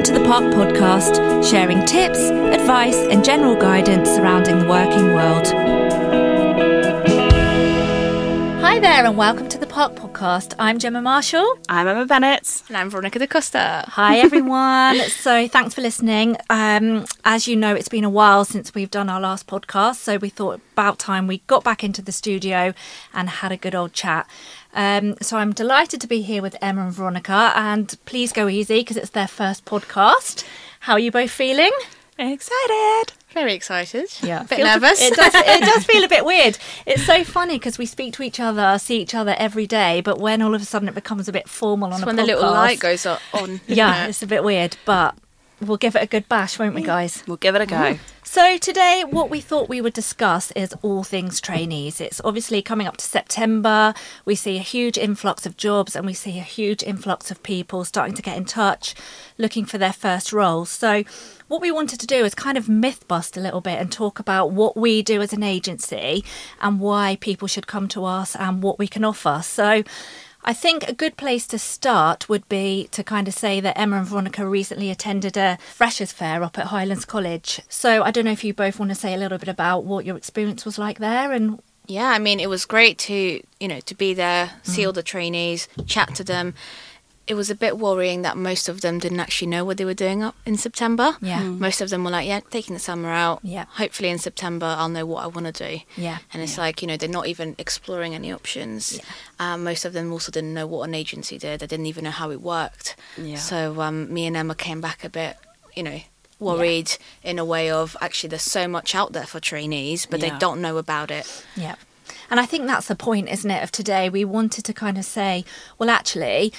Welcome to the Park Podcast, sharing tips, advice, and general guidance surrounding the working world. Hi there, and welcome to the Park Podcast. I'm Gemma Marshall. I'm Emma Bennett. And I'm Veronica da Costa. Hi, everyone. so, thanks for listening. Um, as you know, it's been a while since we've done our last podcast, so we thought about time we got back into the studio and had a good old chat. Um, so, I'm delighted to be here with Emma and Veronica, and please go easy because it's their first podcast. How are you both feeling? Excited. Very excited. Yeah, A Bit Feels a- nervous. it does. It does feel a bit weird. It's so funny because we speak to each other, see each other every day, but when all of a sudden it becomes a bit formal on It's a when podcast, the little light goes on. yeah, it? it's a bit weird, but we'll give it a good bash, won't we, guys? We'll give it a go. So today, what we thought we would discuss is all things trainees. It's obviously coming up to September. We see a huge influx of jobs, and we see a huge influx of people starting to get in touch, looking for their first role. So. What we wanted to do is kind of myth bust a little bit and talk about what we do as an agency and why people should come to us and what we can offer. So, I think a good place to start would be to kind of say that Emma and Veronica recently attended a freshers fair up at Highlands College. So I don't know if you both want to say a little bit about what your experience was like there and Yeah, I mean, it was great to you know to be there, see mm. all the trainees, chat to them. It was a bit worrying that most of them didn't actually know what they were doing up in September. Yeah. Mm. Most of them were like, "Yeah, taking the summer out. Yeah. Hopefully in September I'll know what I want to do." Yeah. And it's like you know they're not even exploring any options. Um, most of them also didn't know what an agency did. They didn't even know how it worked. Yeah. So um, me and Emma came back a bit, you know, worried in a way of actually there's so much out there for trainees, but they don't know about it. Yeah. And I think that's the point, isn't it, of today? We wanted to kind of say, well, actually,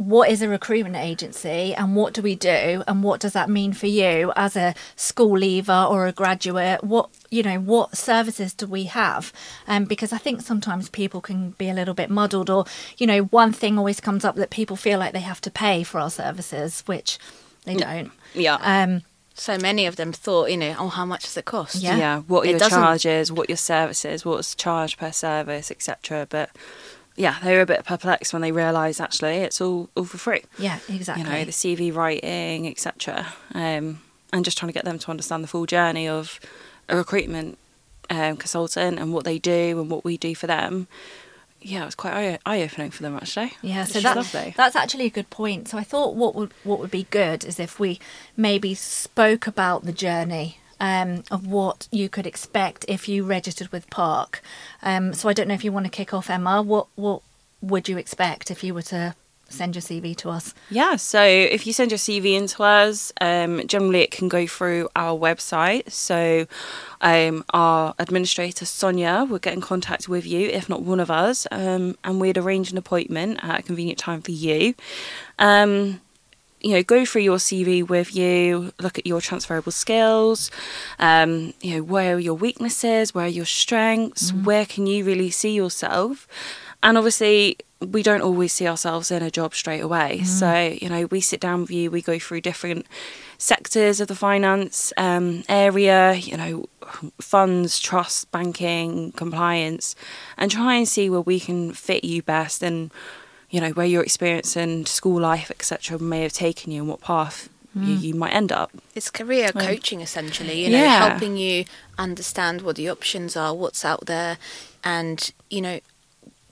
what is a recruitment agency and what do we do and what does that mean for you as a school leaver or a graduate what you know what services do we have um, because i think sometimes people can be a little bit muddled or you know one thing always comes up that people feel like they have to pay for our services which they don't Yeah. um, So many of them thought, you know, oh, how much does it cost? Yeah. yeah. What are It your doesn't- charges? What your services? What's charged per service, etc. But yeah, they were a bit perplexed when they realised actually it's all all for free. yeah exactly You know, the CV writing, etc. Um, and just trying to get them to understand the full journey of a recruitment um, consultant and what they do and what we do for them. Yeah, it was quite eye- eye-opening for them actually. Yeah, so is that, lovely. that's actually a good point. So I thought what would what would be good is if we maybe spoke about the journey um, of what you could expect if you registered with Park. Um, so I don't know if you want to kick off, Emma. What what would you expect if you were to send your CV to us? Yeah, so if you send your CV in to us, um, generally it can go through our website. So um, our administrator, Sonia, will get in contact with you, if not one of us, um, and we'd arrange an appointment at a convenient time for you. Um, you know, go through your CV with you, look at your transferable skills, um, you know, where are your weaknesses, where are your strengths, where can you really see yourself? And obviously, we don't always see ourselves in a job straight away. So, you know, we sit down with you, we go through different sectors of the finance um, area, you know, funds, trust, banking, compliance, and try and see where we can fit you best and, you know, where your experience and school life, etc., may have taken you and what path you, mm. you might end up. It's career coaching essentially, you know, Yeah. helping you understand what the options are, what's out there, and you know,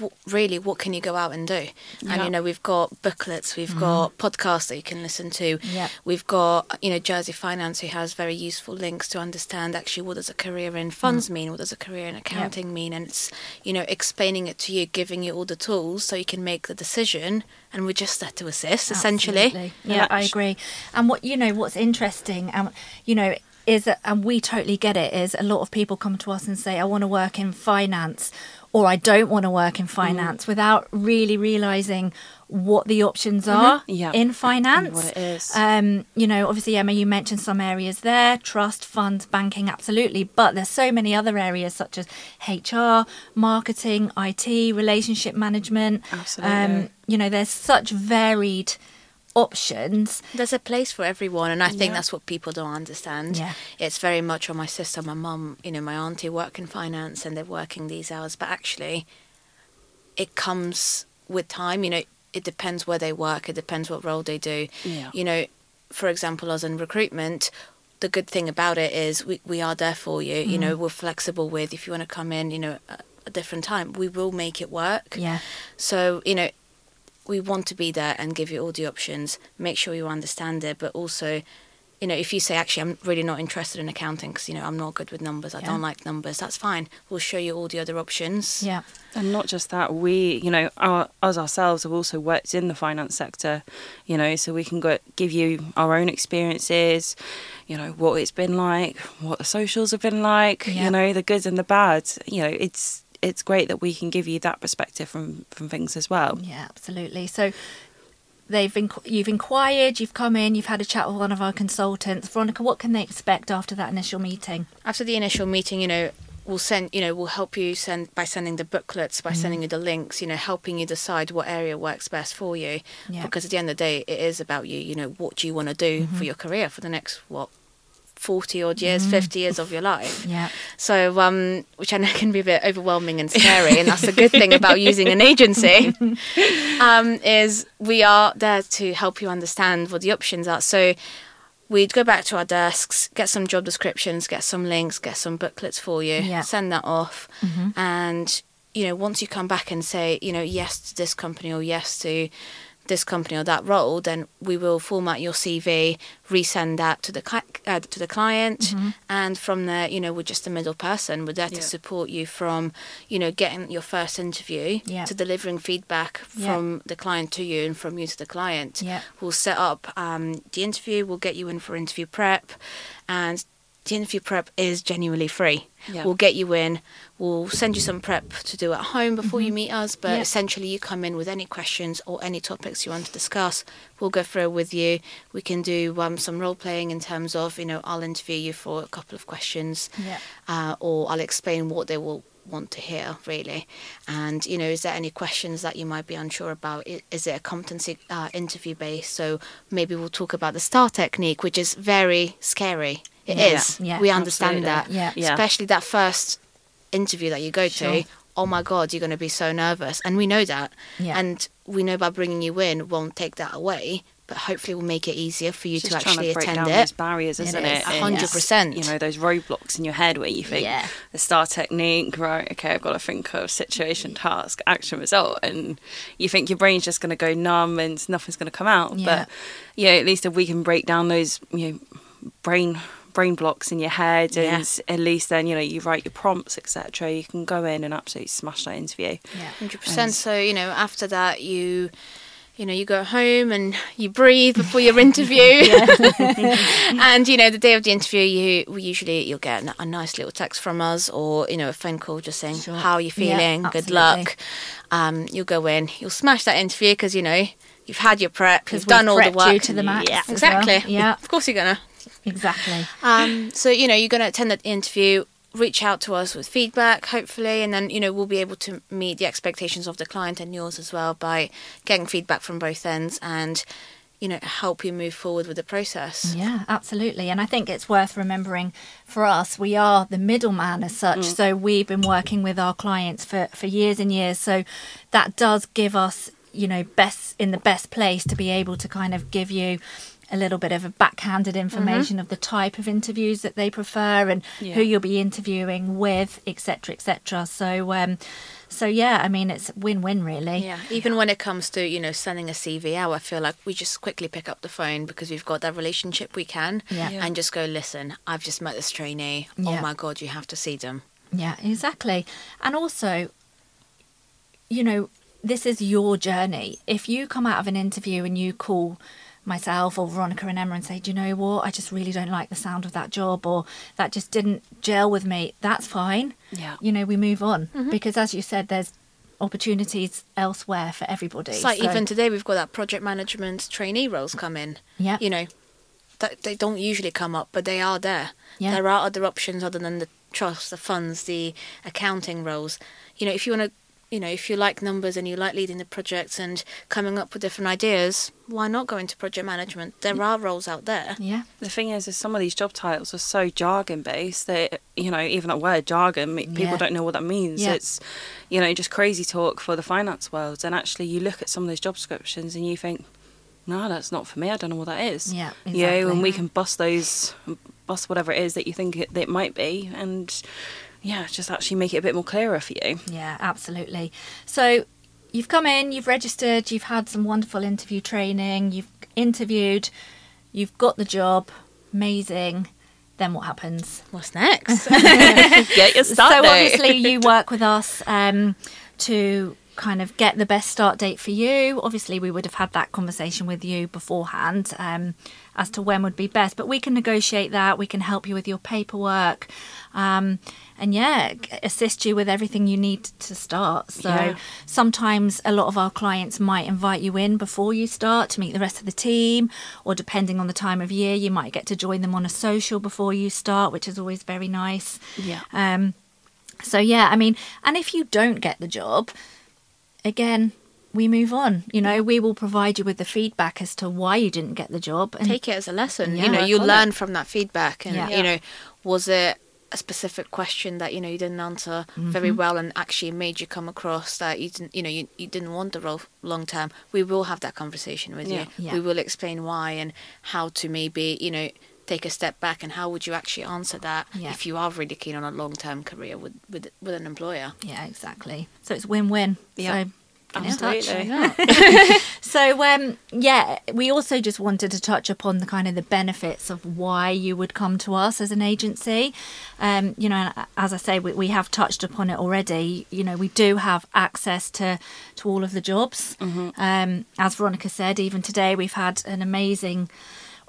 what, really, what can you go out and do? And Yeah. You know, we've got booklets, we've got podcasts that you can listen to. Yeah. We've got you know Jersey Finance who has very useful links to understand actually what does a career in funds Mm. mean, what does a career in accounting mean, and it's you know explaining it to you, giving you all the tools so you can make the decision. And we're just there to assist, essentially. Absolutely. Yeah, I agree. And what you know, what's interesting, and you know, is that, and we totally get it. Is a lot of people come to us and say, "I want to work in finance," or "I don't want to work in finance," without really realizing what the options are Yeah. in finance. what it is. Um, you know, obviously, Emma, you mentioned some areas there: trust, funds, banking, absolutely. But there's so many other areas such as HR, marketing, IT, relationship management. Absolutely. Um, you know, there's such varied options. There's a place for everyone, and I think Yeah. that's what people don't understand. Yeah. It's very much on my sister, my mum, you know, my auntie work in finance and they're working these hours, but actually, it comes with time. You know, it depends where they work, it depends what role they do. Yeah. You know, for example, us in recruitment, the good thing about it is we, we are there for you. You know, mm-hmm. we're flexible with if you want to come in, you know, a, a different time, we will make it work. Yeah. So, you know, we want to be there and give you all the options, make sure you understand it, but also, you know, if you say, actually, I'm really not interested in accounting because, you know, I'm not good with numbers, I Yeah. don't like numbers, that's fine. We'll show you all the other options. Yeah. And not just that, we, you know, our, us ourselves have also worked in the finance sector, you know, so we can go, give you our own experiences, you know, what it's been like, what the socials have been like, Yeah. you know, the good and the bad. You know, it's it's great that we can give you that perspective from from things as well. Yeah, absolutely. So they've been you've inquired, you've come in, you've had a chat with one of our consultants. Veronica, what can they expect after that initial meeting? After the initial meeting, you know, we'll send, you know, we'll help you send by sending the booklets, by mm. sending you the links, you know, helping you decide what area works best for you. Yeah. Because at the end of the day, it is about you, you know, what do you want to do mm-hmm. for your career for the next, what, 40 odd years, 50 years of your life. Yeah. So, um, which I know can be a bit overwhelming and scary, and that's the good thing about using an agency, um, is we are there to help you understand what the options are. So, we'd go back to our desks, get some job descriptions, get some links, get some booklets for you, Yeah. send that off, and you know, once you come back and say, you know, yes to this company or yes to this company or that role, then we will format your CV, resend that to the cli- uh, to the client, and from there, you know, we're just a middle person. We're there Yeah. to support you from, you know, getting your first interview Yeah. to delivering feedback Yeah. from the client to you and from you to the client. Yeah. We'll set up um, the interview. We'll get you in for interview prep, and the interview prep is genuinely free. We'll get you in. We'll send you some prep to do at home before you meet us. But essentially, you come in with any questions or any topics you want to discuss. We'll go through it with you. We can do um, some role playing in terms of, you know, I'll interview you for a couple of questions, uh, or I'll explain what they will want to hear really and you know is there any questions that you might be unsure about is it a competency uh, interview based so maybe we'll talk about the star technique which is very scary It is. Yeah. Yeah, we understand absolutely. that Yeah. Yeah. especially that first interview that you go Sure. to oh my god you're going to be so nervous and we know that Yeah. and we know by bringing you in won't take that away but hopefully we'll make it easier for you It's to just actually to break attend down it those barriers, isn't is, it? a hundred percent. You know those roadblocks in your head where you think Yeah. the star technique, right? Okay, I've got to think of situation, mm. task, action, result, and you think your brain's just going to go numb and nothing's going to come out. Yeah. But yeah, at least if we can break down those you know brain brain blocks in your head Yeah. and at least then you know you write your prompts etc you can go in and absolutely smash that interview Yeah. Hundred percent. So you know, after that, you, you know, you go home and you breathe before your interview. and you know, the day of the interview, you we usually you'll get a nice little text from us, or you know, a phone call just saying Sure. how are you Yeah, feeling, good luck. Um, you'll go in, you'll smash that interview because you know you've had your prep, you've done all the work you to the max Yeah, as well. exactly. Yeah. of course you're gonna. Exactly. Um, so you know you're going to attend that interview, reach out to us with feedback, hopefully, and then you know we'll be able to meet the expectations of the client and yours as well by getting feedback from both ends and you know help you move forward with the process. Yeah, absolutely. And I think it's worth remembering for us, we are the middleman as such. So we've been working with our clients for, for years and years. So that does give us, you know, best in the best place to be able to kind of give you a little bit of a backhanded information of the type of interviews that they prefer and Yeah. who you'll be interviewing with, etc., etc. So, um, so yeah, I mean, it's win-win really. Yeah, even when it comes to you know sending a CV out, I feel like we just quickly pick up the phone because we've got that relationship we can, Yeah. Yeah. and just go listen. I've just met this trainee. Oh my god, you have to see them. Yeah, exactly. And also, you know, this is your journey. If you come out of an interview and you call myself or Veronica and Emma and say, Do you know what? I just really don't like the sound of that job or that just didn't gel with me, that's fine. Yeah. You know, we move on mm-hmm. because, as you said, there's opportunities elsewhere for everybody. It's like So- even today we've got that project management trainee roles come in. Yeah. You know, that they don't usually come up, but they are there. Yeah. There are other options other than the trust, the funds, the accounting roles. You know, if you want to, you know, if you like numbers and you like leading the projects and coming up with different ideas, why not go into project management? There mm. are roles out there. Yeah. The thing is, is some of these job titles are so jargon based that you know even that word jargon, people Yeah. don't know what that means. Yeah. It's you know just crazy talk for the finance world. And actually, you look at some of those job descriptions and you think, no, that's not for me. I don't know what that is. Yeah, You know, and we can bust those, bust whatever it is that you think it, it might be, and yeah, just actually make it a bit more clearer for you. Yeah, absolutely. So you've come in, you've registered, you've had some wonderful interview training, you've interviewed, you've got the job, amazing. Then what happens? What's next? Get your start so date. obviously you work with us um, to kind of get the best start date for you. Obviously, we would have had that conversation with you beforehand um, as to when would be best, but we can negotiate that. We can help you with your paperwork. Um, and yeah, assist you with everything you need to start. So Yeah. sometimes a lot of our clients might invite you in before you start to meet the rest of the team, or depending on the time of year, you might get to join them on a social before you start, which is always very nice. Yeah. Um, so yeah, I mean, and if you don't get the job, again, we move on. You know, we will provide you with the feedback as to why you didn't get the job. And Take it as a lesson. Yeah, you know, you learn from that feedback, and Yeah. you know, was it a specific question that you know you didn't answer very Mm-hmm. well and actually made you come across that you didn't you know you, you didn't want the role long term we will have that conversation with Yeah. you we will explain why and how to maybe you know take a step back and how would you actually answer that Yeah. if you are really keen on a long term career with, with with an employer yeah, exactly. So it's win-win. Yeah. So. Absolutely. So um, yeah, we also just wanted to touch upon the kind of the benefits of why you would come to us as an agency. Um, you know, as I say, we, we have touched upon it already. You know, we do have access to to all of the jobs. Um, as Veronica said, even today we've had an amazing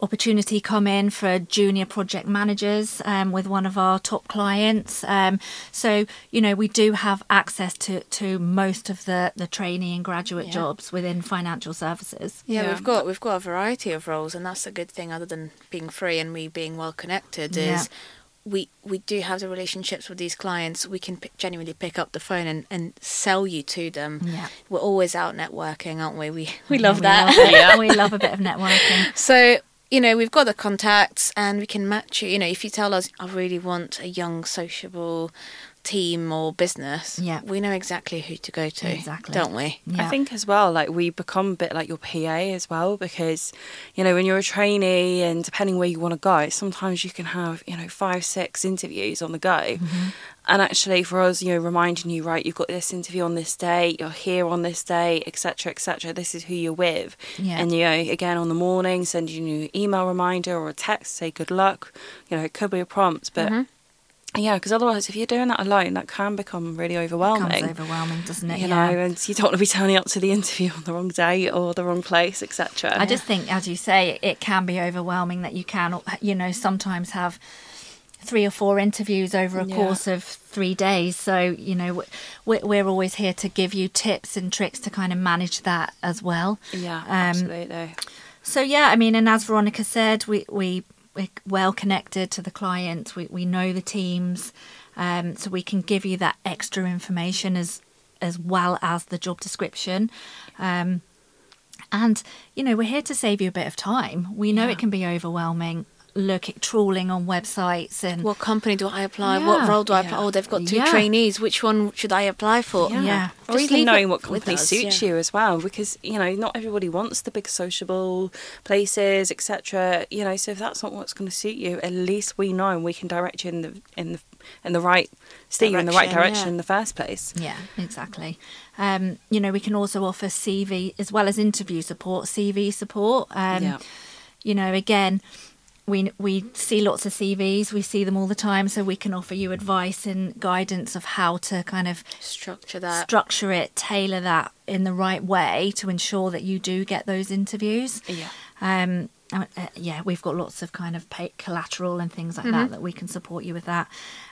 opportunity come in for junior project managers um, with one of our top clients. Um, so you know we do have access to to most of the the trainee and graduate Yeah. jobs within financial services. Yeah, Yeah. we've got we've got a variety of roles, and that's a good thing. Other than being free and we being well connected, Yeah. is we we do have the relationships with these clients. We can pick, genuinely pick up the phone and, and sell you to them. Yeah. We're always out networking, aren't we? We we love we that. Love it. We love a bit of networking. So, you know, we've got the contacts and we can match you. You know, if you tell us, I really want a young, sociable team or business, Yeah. we know exactly who to go to, Exactly. don't we? Yeah. I think as well, like we become a bit like your PA as well, because you know when you're a trainee and depending where you want to go, sometimes you can have you know five, six interviews on the go, Mm-hmm. and actually for us, you know, reminding you right, you've got this interview on this day, you're here on this day, etc., etc. This is who you're with, Yeah. and you know again on the morning, sending you an email reminder or a text, say good luck. You know, it could be a prompt, but. Mm-hmm. Yeah, because otherwise, if you're doing that alone, that can become really overwhelming Becomes overwhelming, doesn't it? you yeah. know, and you don't want to be turning up to the interview on the wrong day or the wrong place, etc. I just think, as you say, it can be overwhelming that you can, you know, sometimes have three or four interviews over a Yeah. course of three days. So, you know, we're, we're always here to give you tips and tricks to kind of manage that as well. yeah, Um, absolutely. So, yeah, I mean, and as Veronica said, we, we, we're well connected to the client, we, we know the teams, um, so we can give you that extra information as as well as the job description. Um, and you know, we're here to save you a bit of time. We know Yeah. it can be overwhelming. Look at trawling on websites and What company do I apply? Yeah. What role do I apply? Oh, they've got two Yeah. trainees. Which one should I apply for? Yeah. Or Just even knowing what company us, suits yeah. you as well, because you know not everybody wants the big sociable places, etc. You know, so if that's not what's going to suit you, at least we know and we can direct you in the in the in the right steer you in the right Direction, direction yeah. in the first place. Yeah, exactly. Um, you know, we can also offer CV as well as interview support, CV support. Um, Yeah. You know, again, we we see lots of CVs, we see them all the time, so we can offer you advice and guidance of how to kind of Structure that. structure it, tailor that in the right way to ensure that you do get those interviews. Yeah. Um, uh, uh, yeah, we've got lots of kind of pay- collateral and things like that that we can support you with that.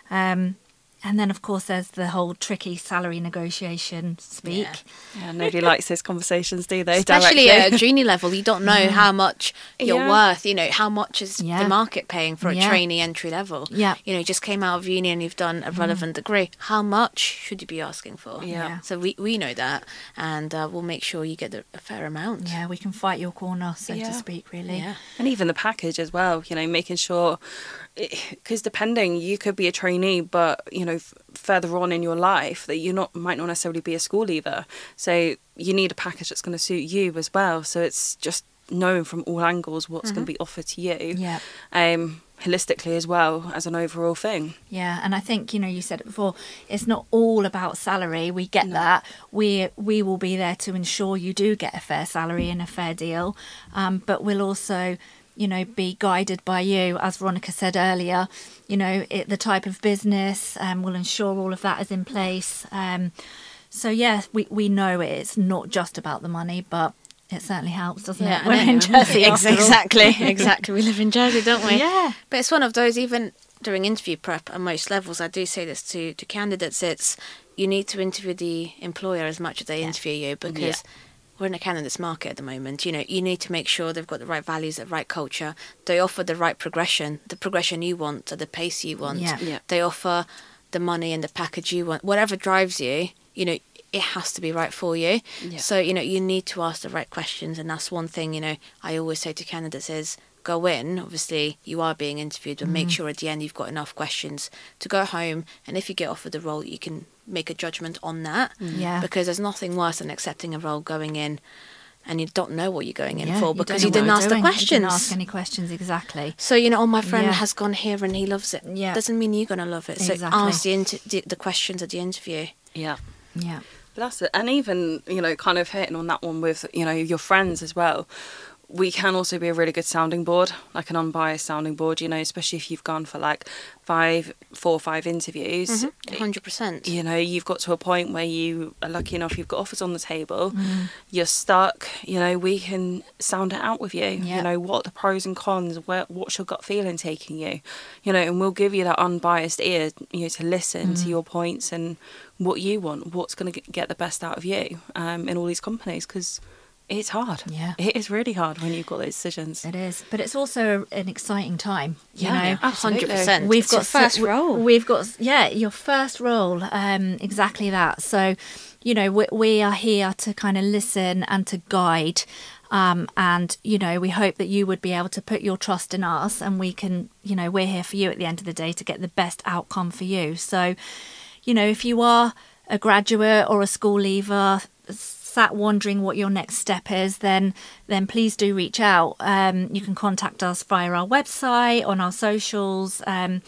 Um, and then, of course, there's the whole tricky salary negotiation speak. Yeah. Yeah, nobody likes those conversations, do they? Especially directly? at a junior level, you don't know how much you're Yeah. worth. You know how much is Yeah. the market paying for a Yeah. trainee entry level. Yeah. you know, you just came out of uni and you've done a relevant degree. How much should you be asking for? Yeah. Yeah. So we we know that, and uh, we'll make sure you get the, a fair amount. Yeah, we can fight your corner, so Yeah. to speak, really. Yeah. and even the package as well you know making sure because depending you could be a trainee but you know f- further on in your life that you not might not necessarily be a school leaver so you need a package that's going to suit you as well so it's just knowing from all angles what's going to be offered to you. Mm-hmm. Yeah. Um, holistically as well as an overall thing. Yeah, and I think you know you said it before. It's not all about salary. We get that. We we will be there to ensure you do get a fair salary and a fair deal, um, but we'll also you know be guided by you, as Veronica said earlier. You know it, the type of business. Um, we'll ensure all of that is in place. Um, so yes, we we know it's not just about the money, but it certainly helps, doesn't Yeah, it? We're in Jersey, Ex- after all. exactly, exactly. We live in Jersey, don't we? Yeah. But it's one of those, even during interview prep at most levels, I do say this to, to candidates it's you need to interview the employer as much as they interview you because we're in a candidates market at the moment. You know, you need to make sure they've got the right values, the right culture. They offer the right progression, the progression you want, at the pace you want. Yeah. Yeah. They offer the money and the package you want. Whatever drives you, you know, it has to be right for you. Yeah. So, you know, you need to ask the right questions. And that's one thing, you know, I always say to candidates is go in. Obviously, you are being interviewed, but make mm-hmm. sure at the end you've got enough questions to go home. And if you get offered the role, you can make a judgment on that. Mm. Yeah. Because there's nothing worse than accepting a role, going in, and you don't know what you're going in Yeah, for because don't you, didn't ask you're the questions. You didn't ask any questions exactly. So you know, oh, my friend Yeah. has gone here and he loves it. Yeah. doesn't mean you're gonna love it. So Exactly. ask the, inter- the the questions at the interview. Yeah. Yeah. But that's it. And even, you know, kind of hitting on that one with, you know, your friends as well. We can also be a really good sounding board, like an unbiased sounding board, you know, especially if you've gone for like five, four or five interviews. Hundred percent. You know, you've got to a point where you are lucky enough, you've got offers on the table, Mm. you're stuck, you know, we can sound it out with you. Yeah. You know, what are the pros and cons, where, what's your gut feeling taking you? You know, and we'll give you that unbiased ear, you know, to listen Mm. to your points and what you want, what's going to get the best out of you um, in all these companies because it's hard. Yeah. It is really hard when you've got those decisions. It is, but it's also an exciting time. You Yeah, know, yeah, absolutely. Hundred percent. we've It's got your first so- role. We've got yeah, your first role. Um, exactly that. So, you know, we, we are here to kind of listen and to guide. Um, and you know, we hope that you would be able to put your trust in us, and we can, you know, we're here for you at the end of the day to get the best outcome for you. So, you know, if you are a graduate or a school leaver sat wondering what your next step is then then please do reach out um, you can contact us via our website on our socials um,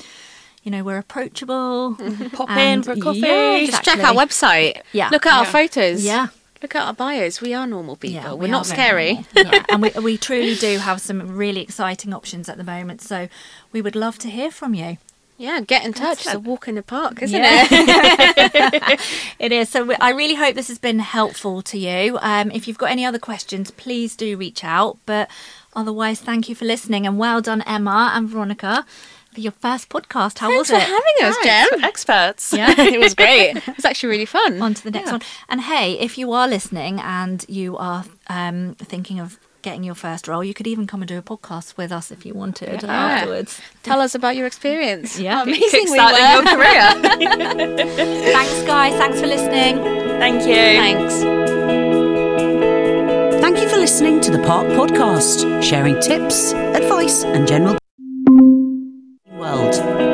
you know we're approachable Pop in for a coffee. yeah, Just check our website. Yeah. Look at our photos. yeah Look at our bios. We are normal people. yeah We're we not are very scary. yeah. and we, we truly do have some really exciting options at the moment so we would love to hear from you Yeah, get in touch. It's a walk in the park, isn't Yeah. it? It is. So we- I really hope this has been helpful to you. Um, if you've got any other questions, please do reach out. But otherwise, thank you for listening and well done, Emma and Veronica, for your first podcast. How Thanks was for having us, Jem. Experts. Yeah. it was great. It was actually really fun. On to the next Yeah. one. And hey, if you are listening and you are um, thinking of getting your first role, you could even come and do a podcast with us if you wanted Yeah. afterwards. Tell us about your experience. Yeah. How amazing we Kickstarting were. your career. Thanks, guys. Thanks for listening. Thank you. Thanks. Thank you for listening to the Park Podcast, sharing tips, advice, and general world.